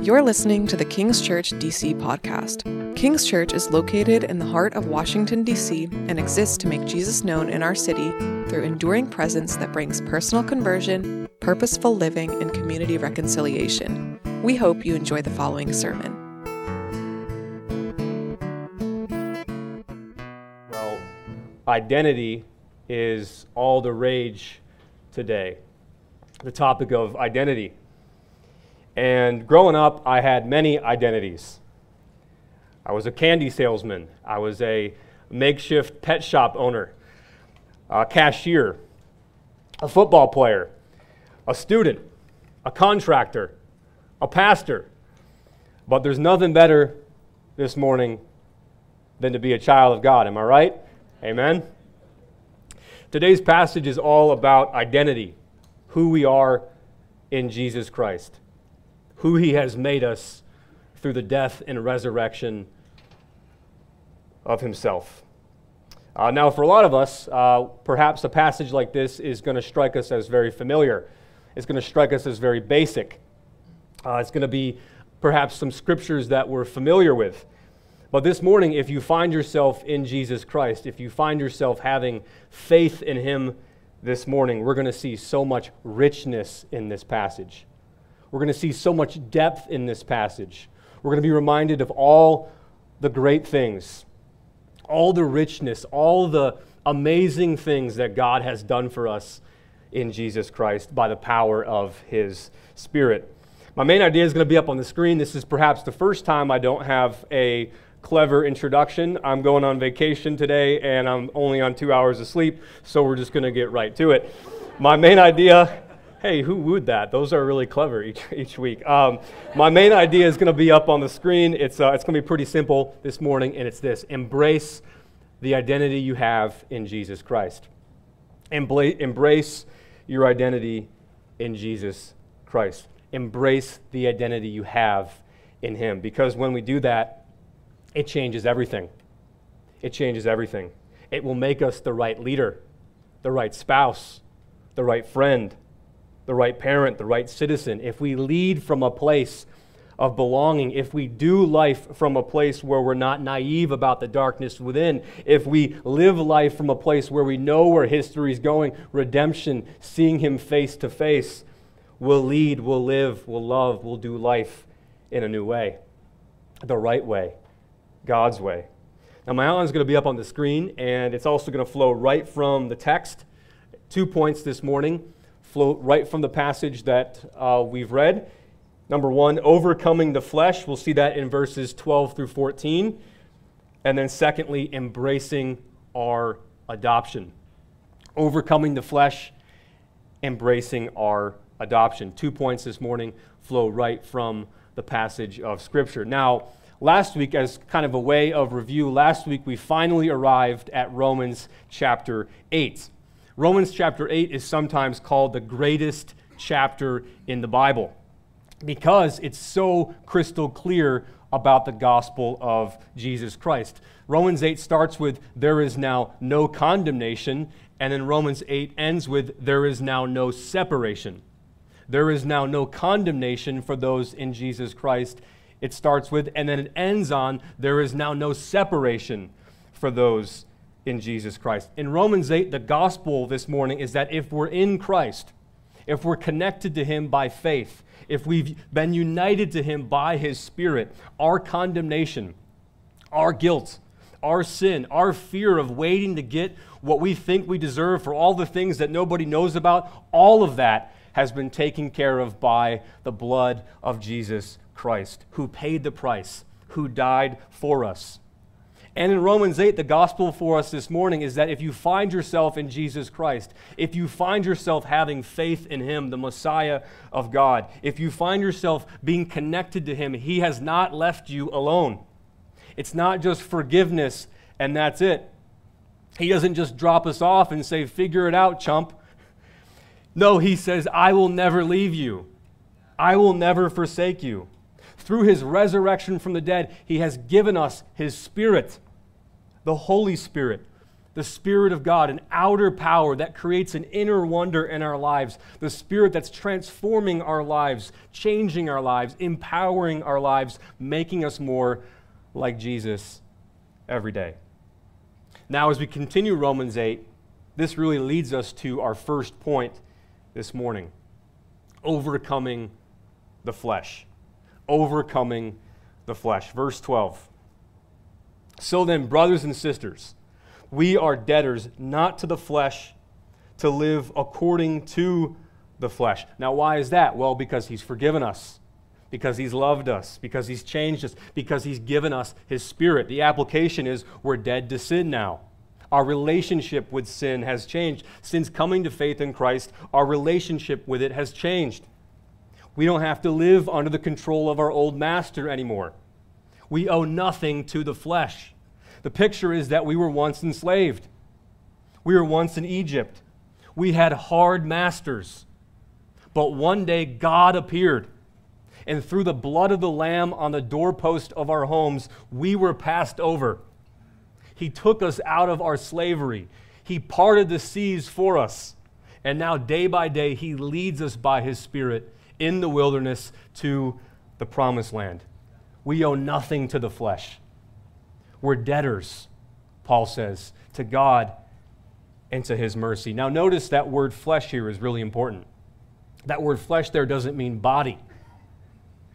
You're listening to the King's Church DC podcast. King's Church is located in the heart of Washington, D.C., and exists to make Jesus known in our city through enduring presence that brings personal conversion, purposeful living, and community reconciliation. We hope you enjoy the following sermon. Well, identity is all the rage today. The topic of identity. And growing up, I had many identities. I was a candy salesman, I was a makeshift pet shop owner, a cashier, a football player, a student, a contractor, a pastor. But there's nothing better this morning than to be a child of God. Am I right? Amen. Today's passage is all about identity, who we are in Jesus Christ who he has made us through the death and resurrection of himself. Uh, now, for a lot of us, uh, perhaps a passage like this is going to strike us as very familiar. It's going to strike us as very basic. Uh, it's going to be perhaps some scriptures that we're familiar with. But this morning, if you find yourself in Jesus Christ, if you find yourself having faith in Him this morning, we're going to see so much richness in this passage. We're going to see so much depth in this passage. We're going to be reminded of all the great things, all the richness, all the amazing things that God has done for us in Jesus Christ by the power of His Spirit. My main idea is going to be up on the screen. This is perhaps the first time I don't have a clever introduction. I'm going on vacation today and I'm only on two hours of sleep, so we're just going to get right to it. My main idea hey, who wooed that? Those are really clever each, each week. Um, my main idea is going to be up on the screen. It's, uh, it's going to be pretty simple this morning, and it's this embrace the identity you have in Jesus Christ. Embla- embrace your identity in Jesus Christ. Embrace the identity you have in Him. Because when we do that, it changes everything. It changes everything. It will make us the right leader, the right spouse, the right friend the right parent, the right citizen, if we lead from a place of belonging, if we do life from a place where we're not naive about the darkness within, if we live life from a place where we know where history is going, redemption, seeing Him face to face, we'll lead, we'll live, we'll love, we'll do life in a new way, the right way, God's way. Now, my outline is going to be up on the screen, and it's also going to flow right from the text. Two points this morning flow right from the passage that uh, we've read. Number one, overcoming the flesh. We'll see that in verses 12 through 14. And then, secondly, embracing our adoption. Overcoming the flesh, embracing our adoption. Two points this morning flow right from the passage of Scripture. Now, last week, as kind of a way of review, last week we finally arrived at Romans chapter 8. Romans chapter 8 is sometimes called the greatest chapter in the Bible because it's so crystal clear about the gospel of Jesus Christ. Romans 8 starts with, There is now no condemnation, and then Romans 8 ends with, There is now no separation. There is now no condemnation for those in Jesus Christ. It starts with, and then it ends on, There is now no separation for those in Jesus Christ. In Romans 8, the gospel this morning is that if we're in Christ, if we're connected to Him by faith, if we've been united to Him by His Spirit, our condemnation, our guilt, our sin, our fear of waiting to get what we think we deserve for all the things that nobody knows about, all of that has been taken care of by the blood of Jesus Christ, who paid the price, who died for us. And in Romans 8, the gospel for us this morning is that if you find yourself in Jesus Christ, if you find yourself having faith in Him, the Messiah of God, if you find yourself being connected to Him, He has not left you alone. It's not just forgiveness and that's it. He doesn't just drop us off and say, figure it out, chump. No, He says, I will never leave you, I will never forsake you. Through His resurrection from the dead, He has given us His Spirit the Holy Spirit, the Spirit of God, an outer power that creates an inner wonder in our lives, the Spirit that's transforming our lives, changing our lives, empowering our lives, making us more like Jesus every day. Now, as we continue Romans 8, this really leads us to our first point this morning overcoming the flesh. Overcoming the flesh. Verse 12. So then, brothers and sisters, we are debtors not to the flesh to live according to the flesh. Now, why is that? Well, because He's forgiven us, because He's loved us, because He's changed us, because He's given us His Spirit. The application is we're dead to sin now. Our relationship with sin has changed. Since coming to faith in Christ, our relationship with it has changed. We don't have to live under the control of our old master anymore. We owe nothing to the flesh. The picture is that we were once enslaved. We were once in Egypt. We had hard masters. But one day God appeared, and through the blood of the Lamb on the doorpost of our homes, we were passed over. He took us out of our slavery. He parted the seas for us. And now, day by day, He leads us by His Spirit in the wilderness to the promised land. We owe nothing to the flesh. We're debtors, Paul says, to God and to His mercy. Now, notice that word flesh here is really important. That word flesh there doesn't mean body,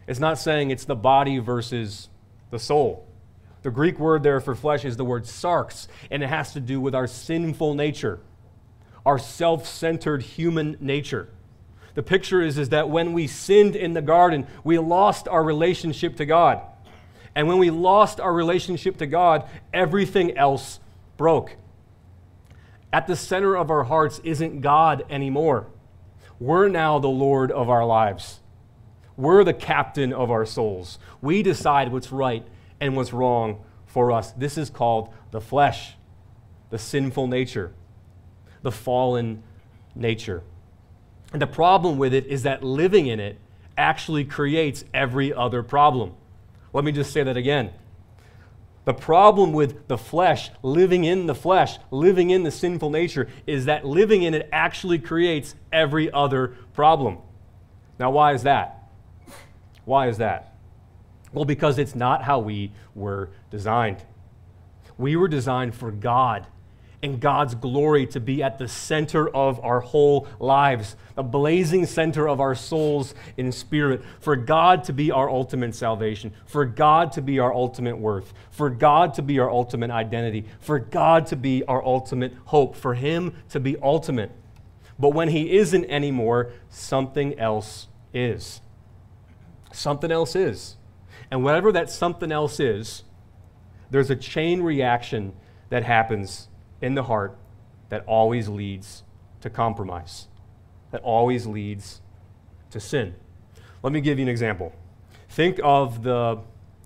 it's not saying it's the body versus the soul. The Greek word there for flesh is the word sarx, and it has to do with our sinful nature, our self centered human nature. The picture is, is that when we sinned in the garden, we lost our relationship to God. And when we lost our relationship to God, everything else broke. At the center of our hearts isn't God anymore. We're now the Lord of our lives. We're the captain of our souls. We decide what's right and what's wrong for us. This is called the flesh, the sinful nature, the fallen nature. And the problem with it is that living in it actually creates every other problem. Let me just say that again. The problem with the flesh, living in the flesh, living in the sinful nature, is that living in it actually creates every other problem. Now, why is that? Why is that? Well, because it's not how we were designed. We were designed for God and God's glory to be at the center of our whole lives, the blazing center of our souls in spirit, for God to be our ultimate salvation, for God to be our ultimate worth, for God to be our ultimate identity, for God to be our ultimate hope, for Him to be ultimate. But when He isn't anymore, something else is. Something else is. And whatever that something else is, there's a chain reaction that happens in the heart that always leads to compromise, that always leads to sin. Let me give you an example. Think of the,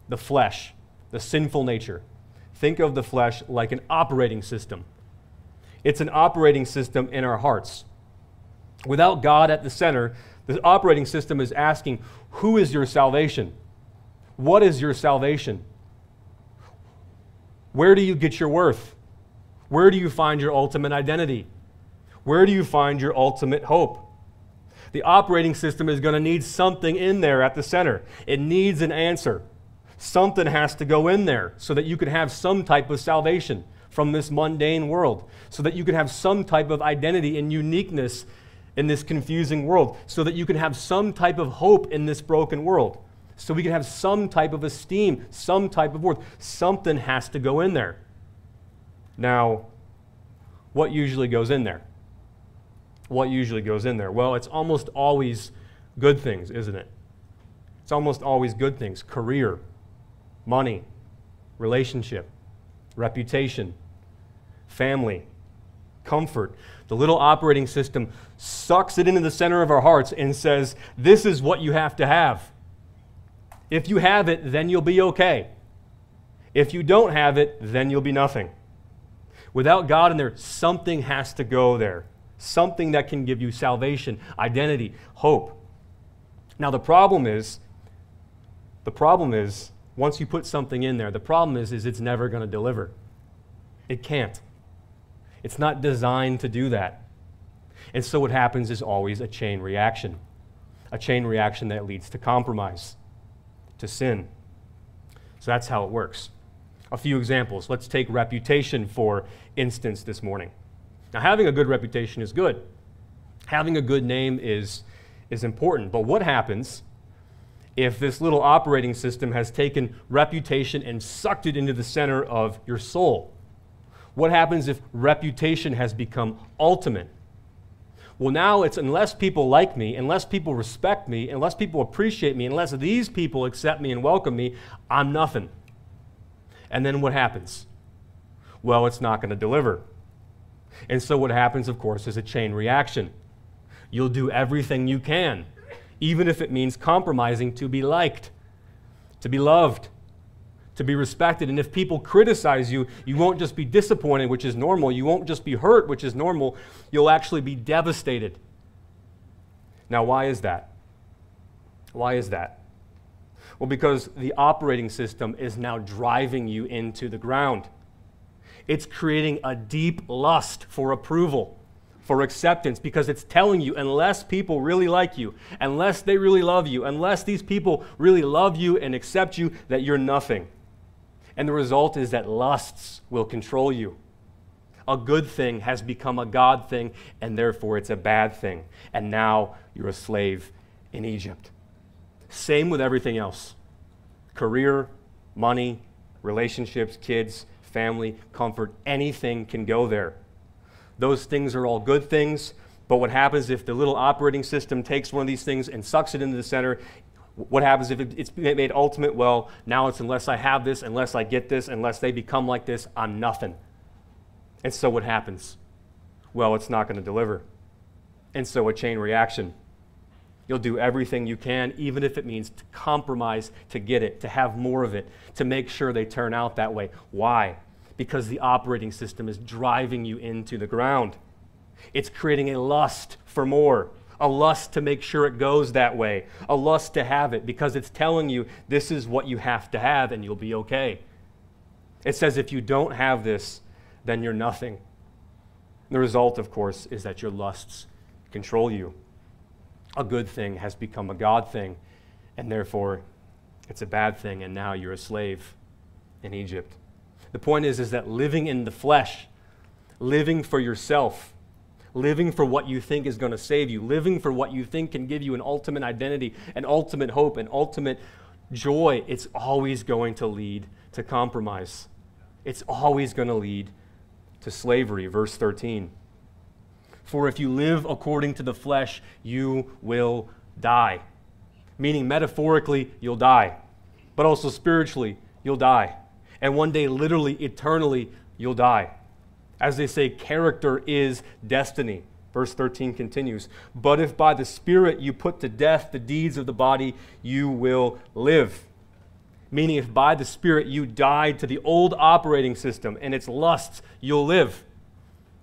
the flesh, the sinful nature. Think of the flesh like an operating system. It's an operating system in our hearts. Without God at the center, the operating system is asking, Who is your salvation? What is your salvation? Where do you get your worth? Where do you find your ultimate identity? Where do you find your ultimate hope? The operating system is going to need something in there at the center. It needs an answer. Something has to go in there so that you can have some type of salvation from this mundane world, so that you can have some type of identity and uniqueness in this confusing world, so that you can have some type of hope in this broken world so we can have some type of esteem, some type of worth. Something has to go in there. Now, what usually goes in there? What usually goes in there? Well, it's almost always good things, isn't it? It's almost always good things career, money, relationship, reputation, family, comfort. The little operating system sucks it into the center of our hearts and says, This is what you have to have. If you have it, then you'll be okay. If you don't have it, then you'll be nothing. Without God in there, something has to go there. Something that can give you salvation, identity, hope. Now the problem is the problem is once you put something in there, the problem is is it's never going to deliver. It can't. It's not designed to do that. And so what happens is always a chain reaction, a chain reaction that leads to compromise, to sin. So that's how it works. A few examples. Let's take reputation, for instance, this morning. Now, having a good reputation is good. Having a good name is, is important. But what happens if this little operating system has taken reputation and sucked it into the center of your soul? What happens if reputation has become ultimate? Well, now it's unless people like me, unless people respect me, unless people appreciate me, unless these people accept me and welcome me, I'm nothing. And then what happens? Well, it's not going to deliver. And so what happens, of course, is a chain reaction. You'll do everything you can, even if it means compromising to be liked, to be loved, to be respected. And if people criticize you, you won't just be disappointed, which is normal. You won't just be hurt, which is normal. You'll actually be devastated. Now, why is that? Why is that? Well, because the operating system is now driving you into the ground. It's creating a deep lust for approval, for acceptance, because it's telling you unless people really like you, unless they really love you, unless these people really love you and accept you, that you're nothing. And the result is that lusts will control you. A good thing has become a God thing, and therefore it's a bad thing. And now you're a slave in Egypt. Same with everything else career, money, relationships, kids, family, comfort, anything can go there. Those things are all good things, but what happens if the little operating system takes one of these things and sucks it into the center? What happens if it's made ultimate? Well, now it's unless I have this, unless I get this, unless they become like this, I'm nothing. And so what happens? Well, it's not going to deliver. And so a chain reaction. You'll do everything you can, even if it means to compromise to get it, to have more of it, to make sure they turn out that way. Why? Because the operating system is driving you into the ground. It's creating a lust for more a lust to make sure it goes that way, a lust to have it because it's telling you this is what you have to have and you'll be okay. It says if you don't have this, then you're nothing. The result, of course, is that your lusts control you. A good thing has become a God thing, and therefore it's a bad thing, and now you're a slave in Egypt. The point is, is that living in the flesh, living for yourself, living for what you think is going to save you, living for what you think can give you an ultimate identity, an ultimate hope, an ultimate joy, it's always going to lead to compromise. It's always going to lead to slavery. Verse 13. For if you live according to the flesh, you will die. Meaning, metaphorically, you'll die, but also spiritually, you'll die. And one day, literally, eternally, you'll die. As they say, character is destiny. Verse 13 continues But if by the Spirit you put to death the deeds of the body, you will live. Meaning, if by the Spirit you died to the old operating system and its lusts, you'll live.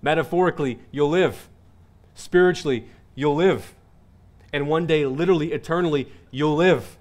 Metaphorically, you'll live. Spiritually, you'll live. And one day, literally, eternally, you'll live.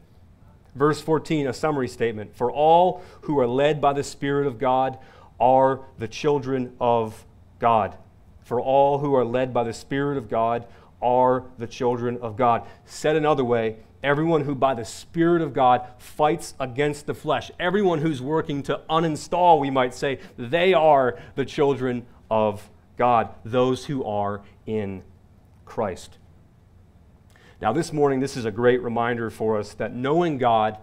Verse 14, a summary statement. For all who are led by the Spirit of God are the children of God. For all who are led by the Spirit of God are the children of God. Said another way, everyone who by the Spirit of God fights against the flesh, everyone who's working to uninstall, we might say, they are the children of God, those who are in Christ. Now, this morning, this is a great reminder for us that knowing God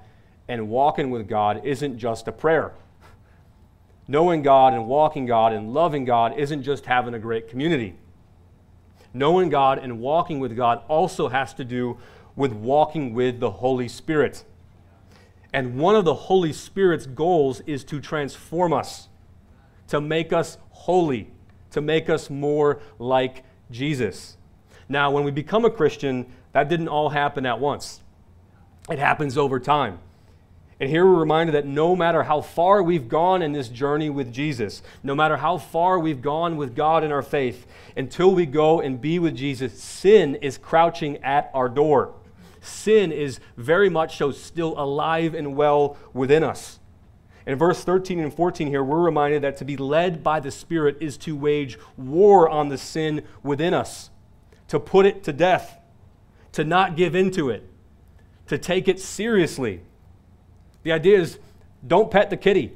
and walking with God isn't just a prayer knowing God and walking God and loving God isn't just having a great community. Knowing God and walking with God also has to do with walking with the Holy Spirit. And one of the Holy Spirit's goals is to transform us, to make us holy, to make us more like Jesus. Now, when we become a Christian, that didn't all happen at once, it happens over time. And here we're reminded that no matter how far we've gone in this journey with Jesus, no matter how far we've gone with God in our faith, until we go and be with Jesus, sin is crouching at our door. Sin is very much so still alive and well within us. In verse 13 and 14 here, we're reminded that to be led by the Spirit is to wage war on the sin within us, to put it to death, to not give into it, to take it seriously. The idea is don't pet the kitty.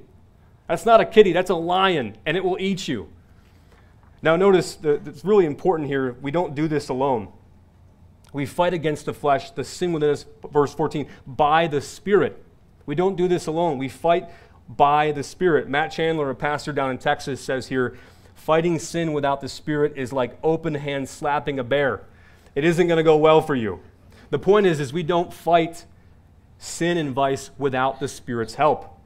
That's not a kitty, that's a lion, and it will eat you. Now, notice it's really important here. We don't do this alone. We fight against the flesh, the sin within us, verse 14, by the Spirit. We don't do this alone. We fight by the Spirit. Matt Chandler, a pastor down in Texas, says here fighting sin without the Spirit is like open hand slapping a bear. It isn't going to go well for you. The point is, is we don't fight sin and vice without the Spirit's help.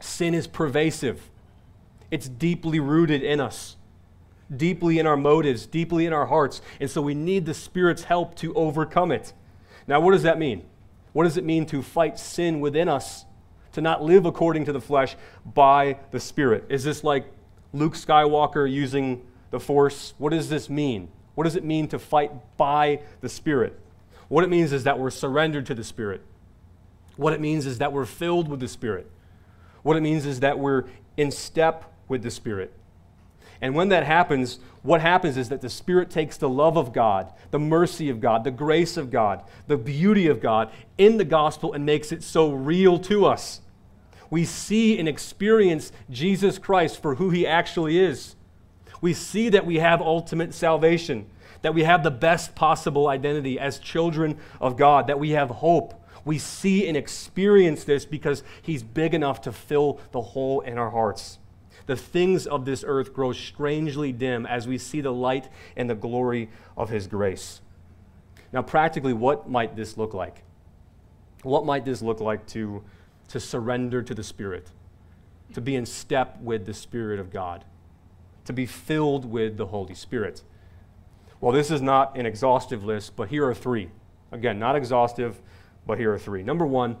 Sin is pervasive. It's deeply rooted in us, deeply in our motives, deeply in our hearts. And so we need the Spirit's help to overcome it. Now, what does that mean? What does it mean to fight sin within us? To not live according to the flesh by the Spirit? Is this like Luke Skywalker using the Force? What does this mean? What does it mean to fight by the Spirit? What it means is that we're surrendered to the Spirit. What it means is that we're filled with the Spirit. What it means is that we're in step with the Spirit. And when that happens, what happens is that the Spirit takes the love of God, the mercy of God, the grace of God, the beauty of God in the gospel and makes it so real to us. We see and experience Jesus Christ for who he actually is. We see that we have ultimate salvation, that we have the best possible identity as children of God, that we have hope. We see and experience this because he's big enough to fill the hole in our hearts. The things of this earth grow strangely dim as we see the light and the glory of his grace. Now, practically, what might this look like? What might this look like to, to surrender to the Spirit, to be in step with the Spirit of God, to be filled with the Holy Spirit? Well, this is not an exhaustive list, but here are three. Again, not exhaustive, but here are three. Number one,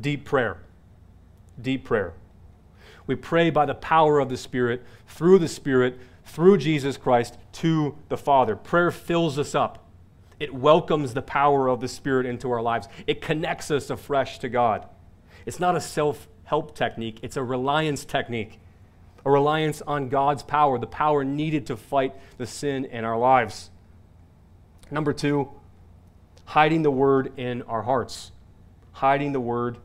deep prayer. Deep prayer. We pray by the power of the Spirit, through the Spirit, through Jesus Christ to the Father. Prayer fills us up. It welcomes the power of the Spirit into our lives. It connects us afresh to God. It's not a self help technique, it's a reliance technique, a reliance on God's power, the power needed to fight the sin in our lives. Number two, hiding the word in our hearts. Hiding the word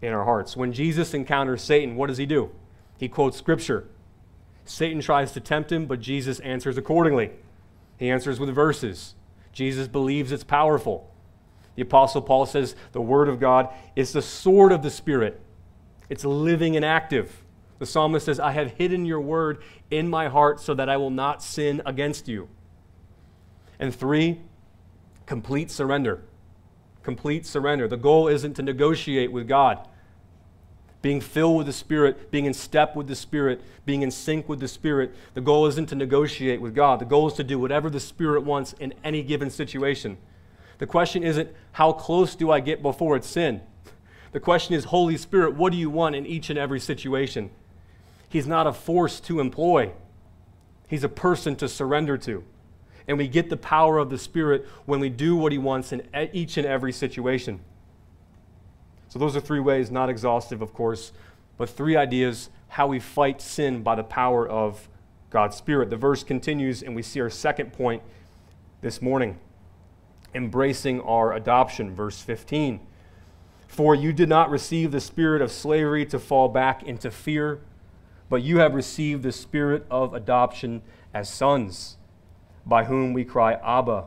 in our hearts. When Jesus encounters Satan, what does he do? He quotes scripture. Satan tries to tempt him, but Jesus answers accordingly. He answers with verses. Jesus believes it's powerful. The Apostle Paul says the Word of God is the sword of the Spirit, it's living and active. The psalmist says, I have hidden your word in my heart so that I will not sin against you. And three, complete surrender. Complete surrender. The goal isn't to negotiate with God. Being filled with the Spirit, being in step with the Spirit, being in sync with the Spirit, the goal isn't to negotiate with God. The goal is to do whatever the Spirit wants in any given situation. The question isn't, how close do I get before it's sin? The question is, Holy Spirit, what do you want in each and every situation? He's not a force to employ, He's a person to surrender to. And we get the power of the Spirit when we do what He wants in each and every situation. So, those are three ways, not exhaustive, of course, but three ideas how we fight sin by the power of God's Spirit. The verse continues, and we see our second point this morning embracing our adoption. Verse 15. For you did not receive the spirit of slavery to fall back into fear, but you have received the spirit of adoption as sons by whom we cry, Abba,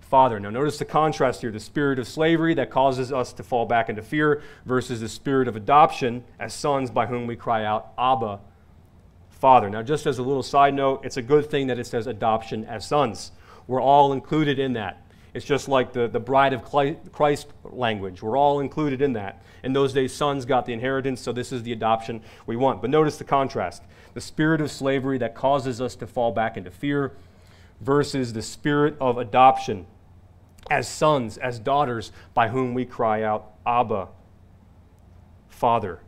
Father. Now, notice the contrast here the spirit of slavery that causes us to fall back into fear versus the spirit of adoption as sons by whom we cry out, Abba, Father. Now, just as a little side note, it's a good thing that it says adoption as sons. We're all included in that. It's just like the, the bride of Christ language. We're all included in that. In those days, sons got the inheritance, so this is the adoption we want. But notice the contrast the spirit of slavery that causes us to fall back into fear versus the spirit of adoption as sons, as daughters, by whom we cry out, Abba, Father.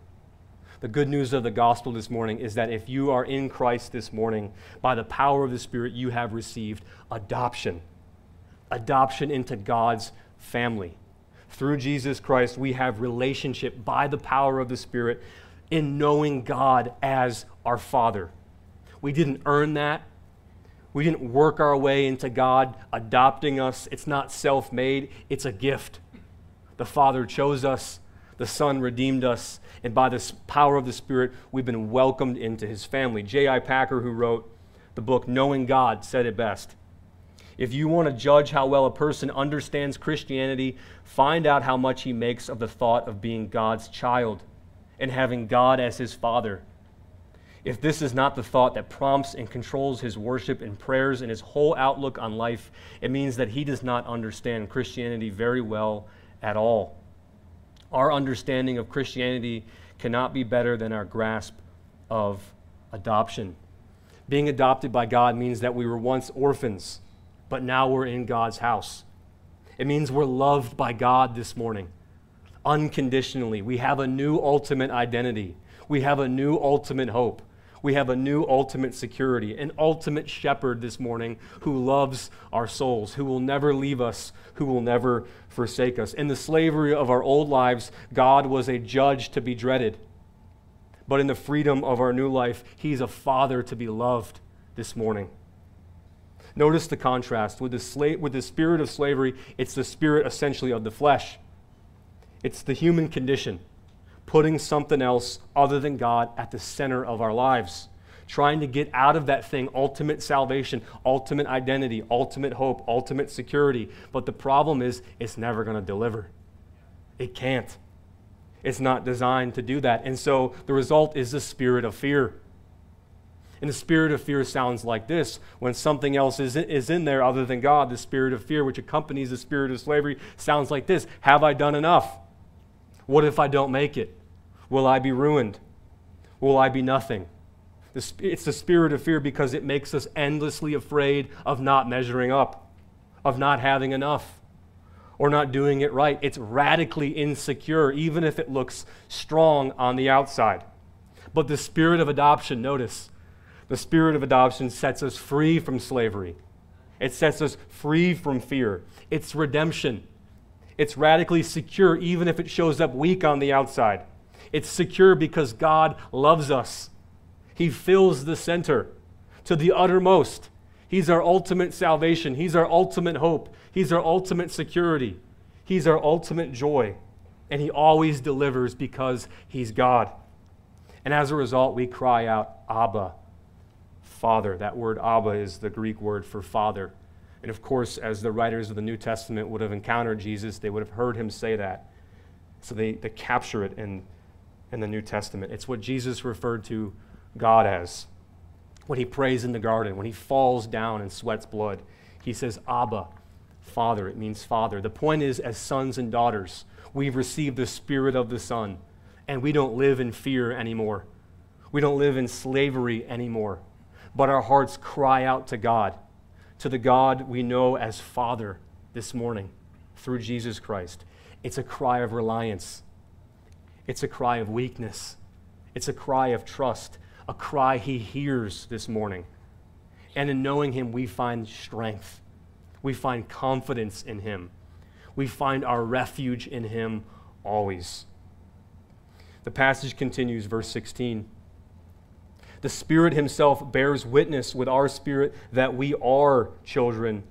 The good news of the gospel this morning is that if you are in Christ this morning, by the power of the Spirit, you have received adoption. Adoption into God's family. Through Jesus Christ, we have relationship by the power of the Spirit in knowing God as our Father. We didn't earn that. We didn't work our way into God adopting us. It's not self made, it's a gift. The Father chose us, the Son redeemed us, and by the power of the Spirit, we've been welcomed into his family. J.I. Packer, who wrote the book Knowing God, said it best. If you want to judge how well a person understands Christianity, find out how much he makes of the thought of being God's child and having God as his father. If this is not the thought that prompts and controls his worship and prayers and his whole outlook on life, it means that he does not understand Christianity very well at all. Our understanding of Christianity cannot be better than our grasp of adoption. Being adopted by God means that we were once orphans but now we're in God's house. It means we're loved by God this morning unconditionally. We have a new ultimate identity. We have a new ultimate hope. We have a new ultimate security, an ultimate shepherd this morning who loves our souls, who will never leave us, who will never forsake us. In the slavery of our old lives, God was a judge to be dreaded. But in the freedom of our new life, He's a father to be loved this morning. Notice the contrast. With the, sla- with the spirit of slavery, it's the spirit essentially of the flesh, it's the human condition, putting something else other than God at the center of our lives. Trying to get out of that thing ultimate salvation, ultimate identity, ultimate hope, ultimate security. But the problem is, it's never going to deliver. It can't. It's not designed to do that. And so the result is the spirit of fear. And the spirit of fear sounds like this when something else is, is in there other than God. The spirit of fear, which accompanies the spirit of slavery, sounds like this Have I done enough? What if I don't make it? Will I be ruined? Will I be nothing? It's the spirit of fear because it makes us endlessly afraid of not measuring up, of not having enough, or not doing it right. It's radically insecure, even if it looks strong on the outside. But the spirit of adoption, notice, the spirit of adoption sets us free from slavery. It sets us free from fear. It's redemption. It's radically secure, even if it shows up weak on the outside. It's secure because God loves us. He fills the center to the uttermost. He's our ultimate salvation. He's our ultimate hope. He's our ultimate security. He's our ultimate joy. And He always delivers because He's God. And as a result, we cry out, Abba, Father. That word Abba is the Greek word for Father. And of course, as the writers of the New Testament would have encountered Jesus, they would have heard him say that. So they, they capture it in, in the New Testament. It's what Jesus referred to God as. When he prays in the garden, when he falls down and sweats blood, he says, Abba, Father. It means Father. The point is, as sons and daughters, we've received the Spirit of the Son, and we don't live in fear anymore. We don't live in slavery anymore but our hearts cry out to God, to the God we know as Father this morning through Jesus Christ. It's a cry of reliance, it's a cry of weakness, it's a cry of trust, a cry He hears this morning. And in knowing Him, we find strength, we find confidence in Him, we find our refuge in Him always. The passage continues, verse 16. The Spirit Himself bears witness with our spirit that we are children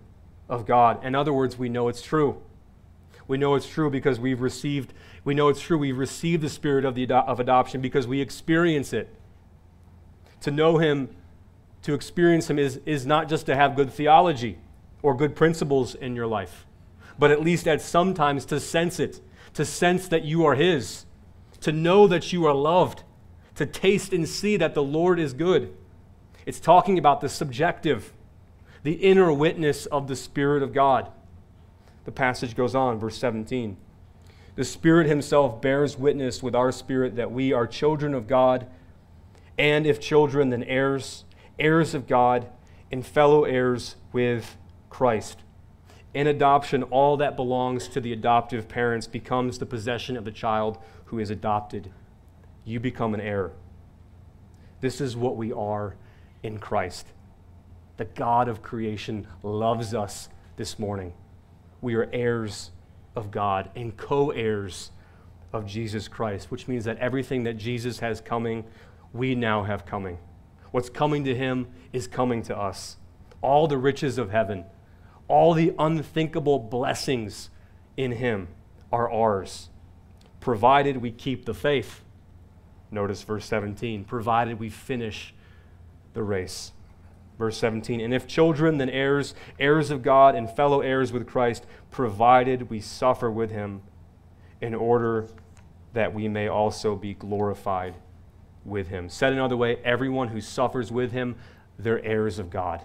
of God. In other words, we know it's true. We know it's true because we've received, we know it's true, we've received the spirit of, the, of adoption because we experience it. To know Him, to experience Him, is, is not just to have good theology or good principles in your life, but at least at some times to sense it, to sense that you are His, to know that you are loved, to taste and see that the Lord is good. It's talking about the subjective, the inner witness of the Spirit of God. The passage goes on, verse 17. The Spirit Himself bears witness with our spirit that we are children of God, and if children, then heirs, heirs of God, and fellow heirs with Christ. In adoption, all that belongs to the adoptive parents becomes the possession of the child who is adopted you become an heir. This is what we are in Christ. The God of creation loves us this morning. We are heirs of God and co heirs of Jesus Christ, which means that everything that Jesus has coming, we now have coming. What's coming to him is coming to us. All the riches of heaven, all the unthinkable blessings in him are ours, provided we keep the faith. Notice verse 17, provided we finish the race. Verse 17, and if children, then heirs, heirs of God and fellow heirs with Christ, provided we suffer with him in order that we may also be glorified with him. Said another way, everyone who suffers with him, they're heirs of God.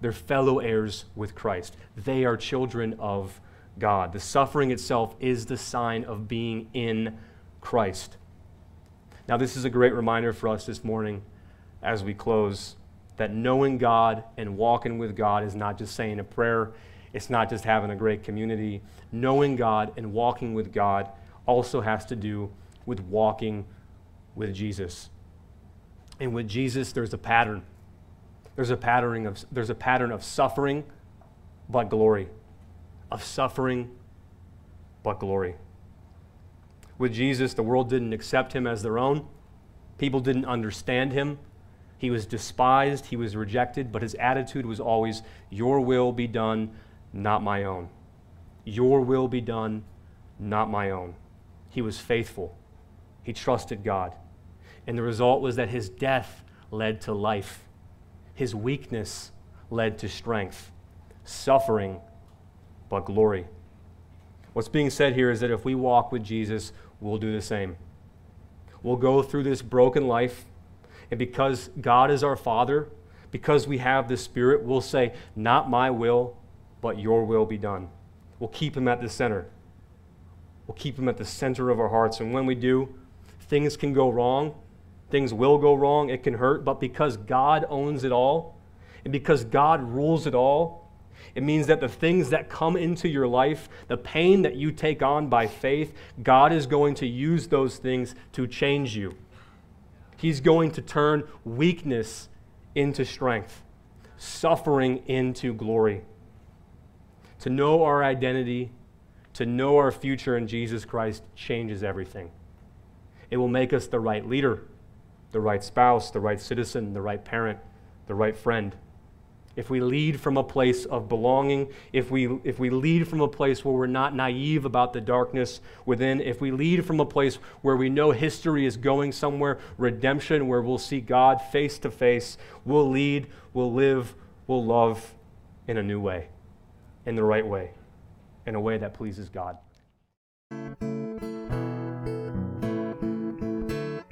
They're fellow heirs with Christ. They are children of God. The suffering itself is the sign of being in Christ. Now, this is a great reminder for us this morning as we close that knowing God and walking with God is not just saying a prayer, it's not just having a great community. Knowing God and walking with God also has to do with walking with Jesus. And with Jesus, there's a pattern. There's a pattern of, there's a pattern of suffering but glory, of suffering but glory. With Jesus, the world didn't accept him as their own. People didn't understand him. He was despised, he was rejected, but his attitude was always, Your will be done, not my own. Your will be done, not my own. He was faithful, he trusted God. And the result was that his death led to life, his weakness led to strength, suffering, but glory. What's being said here is that if we walk with Jesus, we'll do the same. We'll go through this broken life and because God is our Father, because we have the Spirit, we'll say, Not my will, but your will be done. We'll keep Him at the center. We'll keep Him at the center of our hearts. And when we do, things can go wrong. Things will go wrong. It can hurt. But because God owns it all, and because God rules it all, it means that the things that come into your life, the pain that you take on by faith, God is going to use those things to change you. He's going to turn weakness into strength, suffering into glory. To know our identity, to know our future in Jesus Christ changes everything. It will make us the right leader, the right spouse, the right citizen, the right parent, the right friend if we lead from a place of belonging, if we, if we lead from a place where we're not naive about the darkness within, if we lead from a place where we know history is going somewhere, redemption, where we'll see God face to face, we'll lead, we'll live, we'll love in a new way, in the right way, in a way that pleases God.